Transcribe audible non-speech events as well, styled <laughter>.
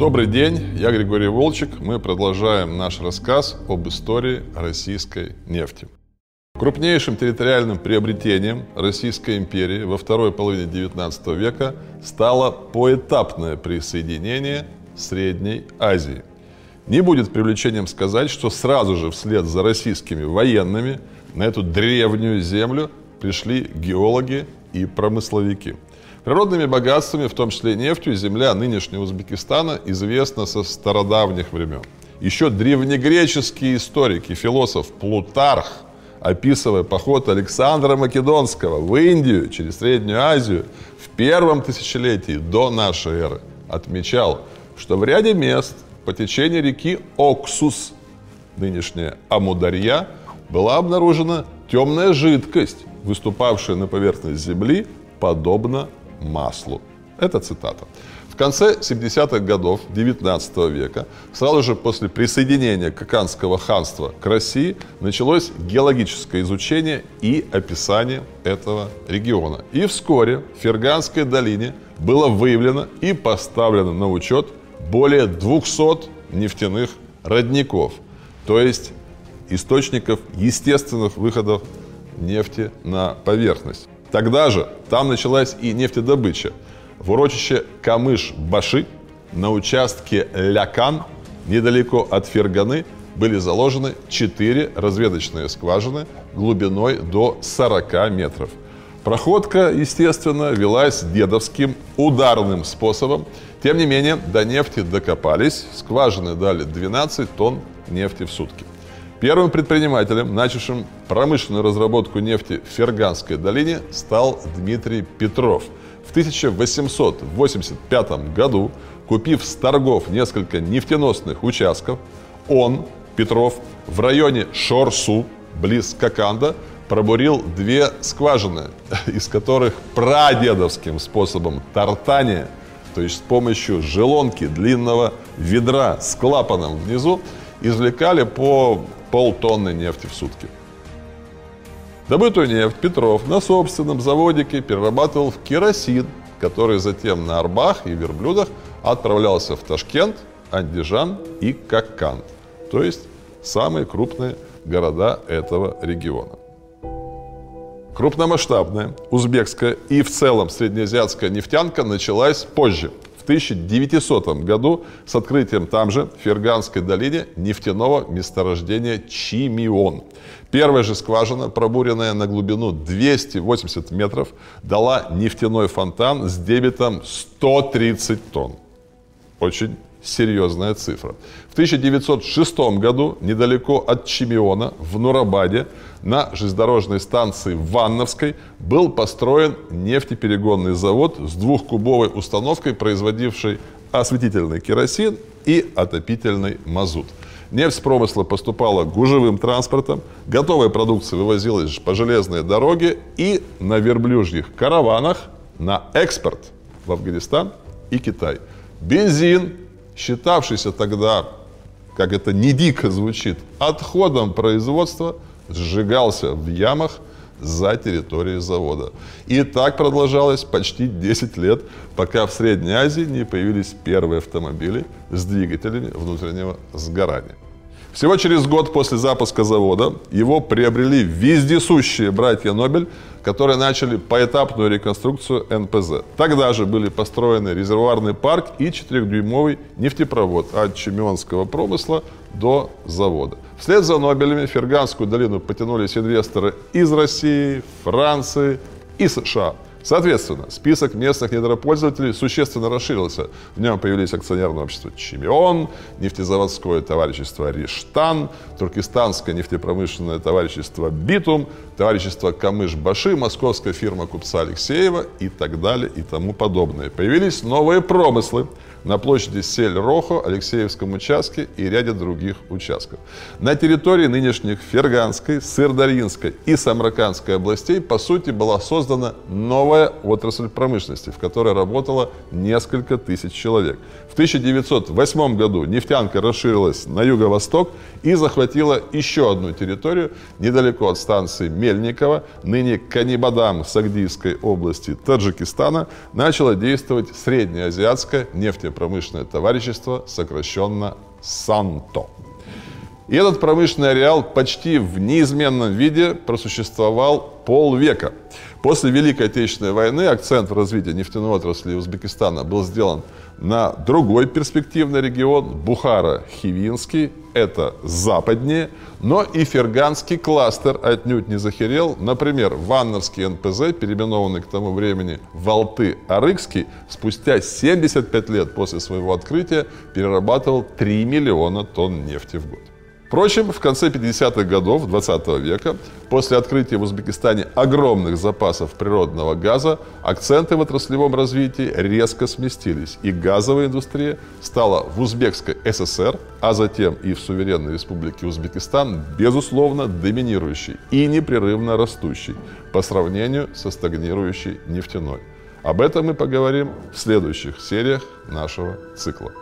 Добрый день, я Григорий Волчек. Мы продолжаем наш рассказ об истории российской нефти. Крупнейшим территориальным приобретением Российской империи во второй половине XIX века стало поэтапное присоединение Средней Азии. Не будет привлечением сказать, что сразу же вслед за российскими военными на эту древнюю землю пришли геологи и промысловики – Природными богатствами, в том числе нефтью, земля нынешнего Узбекистана известна со стародавних времен. Еще древнегреческие историки, философ Плутарх, описывая поход Александра Македонского в Индию через Среднюю Азию в первом тысячелетии до нашей эры, отмечал, что в ряде мест по течению реки Оксус, нынешняя Амударья, была обнаружена темная жидкость, выступавшая на поверхность земли, подобно маслу. Это цитата. В конце 70-х годов 19 века, сразу же после присоединения Каканского ханства к России, началось геологическое изучение и описание этого региона. И вскоре в Ферганской долине было выявлено и поставлено на учет более 200 нефтяных родников, то есть источников естественных выходов нефти на поверхность. Тогда же там началась и нефтедобыча. В урочище Камыш-Баши на участке Лякан, недалеко от Ферганы, были заложены четыре разведочные скважины глубиной до 40 метров. Проходка, естественно, велась дедовским ударным способом. Тем не менее, до нефти докопались, скважины дали 12 тонн нефти в сутки. Первым предпринимателем, начавшим промышленную разработку нефти в Ферганской долине, стал Дмитрий Петров. В 1885 году, купив с торгов несколько нефтеносных участков, он, Петров, в районе Шорсу, близ Коканда, пробурил две скважины, <laughs> из которых прадедовским способом тартания, то есть с помощью желонки длинного ведра с клапаном внизу, извлекали по полтонны нефти в сутки. Добытую нефть Петров на собственном заводике перерабатывал в керосин, который затем на арбах и верблюдах отправлялся в Ташкент, Андижан и Каккант, то есть самые крупные города этого региона. Крупномасштабная узбекская и в целом среднеазиатская нефтянка началась позже – 1900 году с открытием там же, в Ферганской долине, нефтяного месторождения Чимион. Первая же скважина, пробуренная на глубину 280 метров, дала нефтяной фонтан с дебетом 130 тонн. Очень серьезная цифра. В 1906 году недалеко от Чемиона в Нурабаде на железнодорожной станции Ванновской был построен нефтеперегонный завод с двухкубовой установкой, производившей осветительный керосин и отопительный мазут. Нефть с промысла поступала гужевым транспортом, готовая продукция вывозилась по железной дороге и на верблюжьих караванах на экспорт в Афганистан и Китай. Бензин, считавшийся тогда, как это не дико звучит, отходом производства, сжигался в ямах за территорией завода. И так продолжалось почти 10 лет, пока в Средней Азии не появились первые автомобили с двигателями внутреннего сгорания. Всего через год после запуска завода его приобрели вездесущие братья Нобель, которые начали поэтапную реконструкцию НПЗ. Тогда же были построены резервуарный парк и 4-дюймовый нефтепровод от Чемионского промысла до завода. Вслед за Нобелями в Ферганскую долину потянулись инвесторы из России, Франции и США – Соответственно, список местных недропользователей существенно расширился. В нем появились акционерное общество «Чемион», нефтезаводское товарищество «Риштан», туркестанское нефтепромышленное товарищество «Битум», товарищество «Камыш-Баши», московская фирма купца Алексеева и так далее и тому подобное. Появились новые промыслы – на площади Сель-Рохо, Алексеевском участке и ряде других участков. На территории нынешних Ферганской, Сырдарьинской и Самаркандской областей, по сути, была создана новая отрасль промышленности, в которой работало несколько тысяч человек. В 1908 году нефтянка расширилась на юго-восток и захватила еще одну территорию недалеко от станции Мельникова, ныне Канибадам Сагдийской области Таджикистана, начала действовать среднеазиатская нефтепромышленность промышленное товарищество, сокращенно САНТО. И этот промышленный ареал почти в неизменном виде просуществовал полвека. После Великой Отечественной войны акцент в развитии нефтяной отрасли Узбекистана был сделан на другой перспективный регион Бухара-Хивинский, это западнее, но и ферганский кластер отнюдь не захерел. Например, Ваннерский НПЗ, переименованный к тому времени в Алты-Арыкский, спустя 75 лет после своего открытия перерабатывал 3 миллиона тонн нефти в год. Впрочем, в конце 50-х годов 20 века, после открытия в Узбекистане огромных запасов природного газа, акценты в отраслевом развитии резко сместились, и газовая индустрия стала в Узбекской ССР, а затем и в суверенной республике Узбекистан, безусловно, доминирующей и непрерывно растущей по сравнению со стагнирующей нефтяной. Об этом мы поговорим в следующих сериях нашего цикла.